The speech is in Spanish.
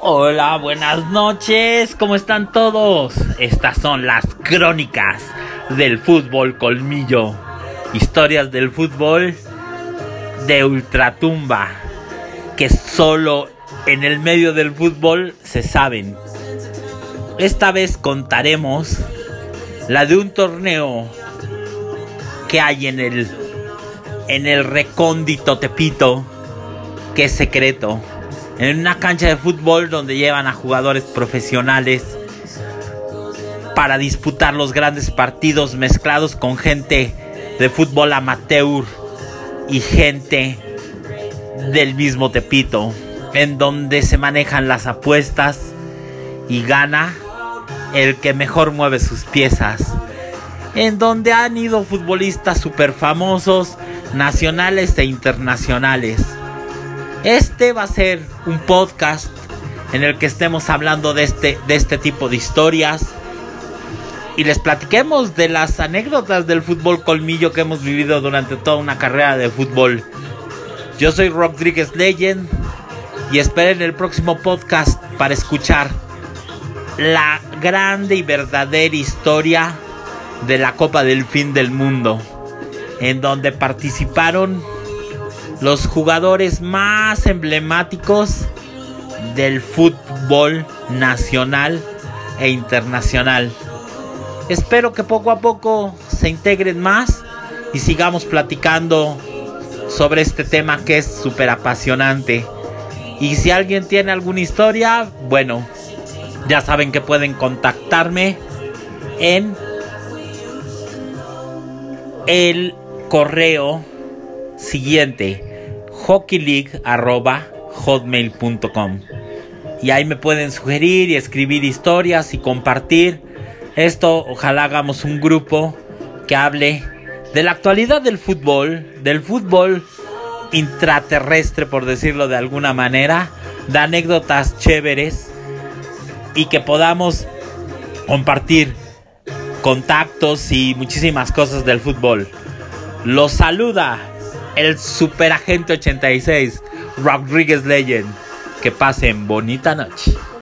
Hola, buenas noches, ¿cómo están todos? Estas son las crónicas del fútbol colmillo. Historias del fútbol de ultratumba que solo en el medio del fútbol se saben. Esta vez contaremos la de un torneo que hay en el en el recóndito Tepito que es secreto en una cancha de fútbol donde llevan a jugadores profesionales para disputar los grandes partidos mezclados con gente de fútbol amateur y gente del mismo Tepito, en donde se manejan las apuestas y gana el que mejor mueve sus piezas, en donde han ido futbolistas super famosos, nacionales e internacionales este va a ser un podcast en el que estemos hablando de este, de este tipo de historias y les platiquemos de las anécdotas del fútbol colmillo que hemos vivido durante toda una carrera de fútbol. Yo soy Rodríguez Legend y esperen el próximo podcast para escuchar la grande y verdadera historia de la Copa del Fin del Mundo, en donde participaron los jugadores más emblemáticos del fútbol nacional e internacional. Espero que poco a poco se integren más y sigamos platicando sobre este tema que es súper apasionante. Y si alguien tiene alguna historia, bueno, ya saben que pueden contactarme en el correo siguiente hockeyleague.hotmail.com y ahí me pueden sugerir y escribir historias y compartir esto. Ojalá hagamos un grupo que hable de la actualidad del fútbol, del fútbol intraterrestre, por decirlo de alguna manera, de anécdotas chéveres y que podamos compartir contactos y muchísimas cosas del fútbol. Los saluda el Superagente 86, Rodriguez Legend. Que pasen bonita noche.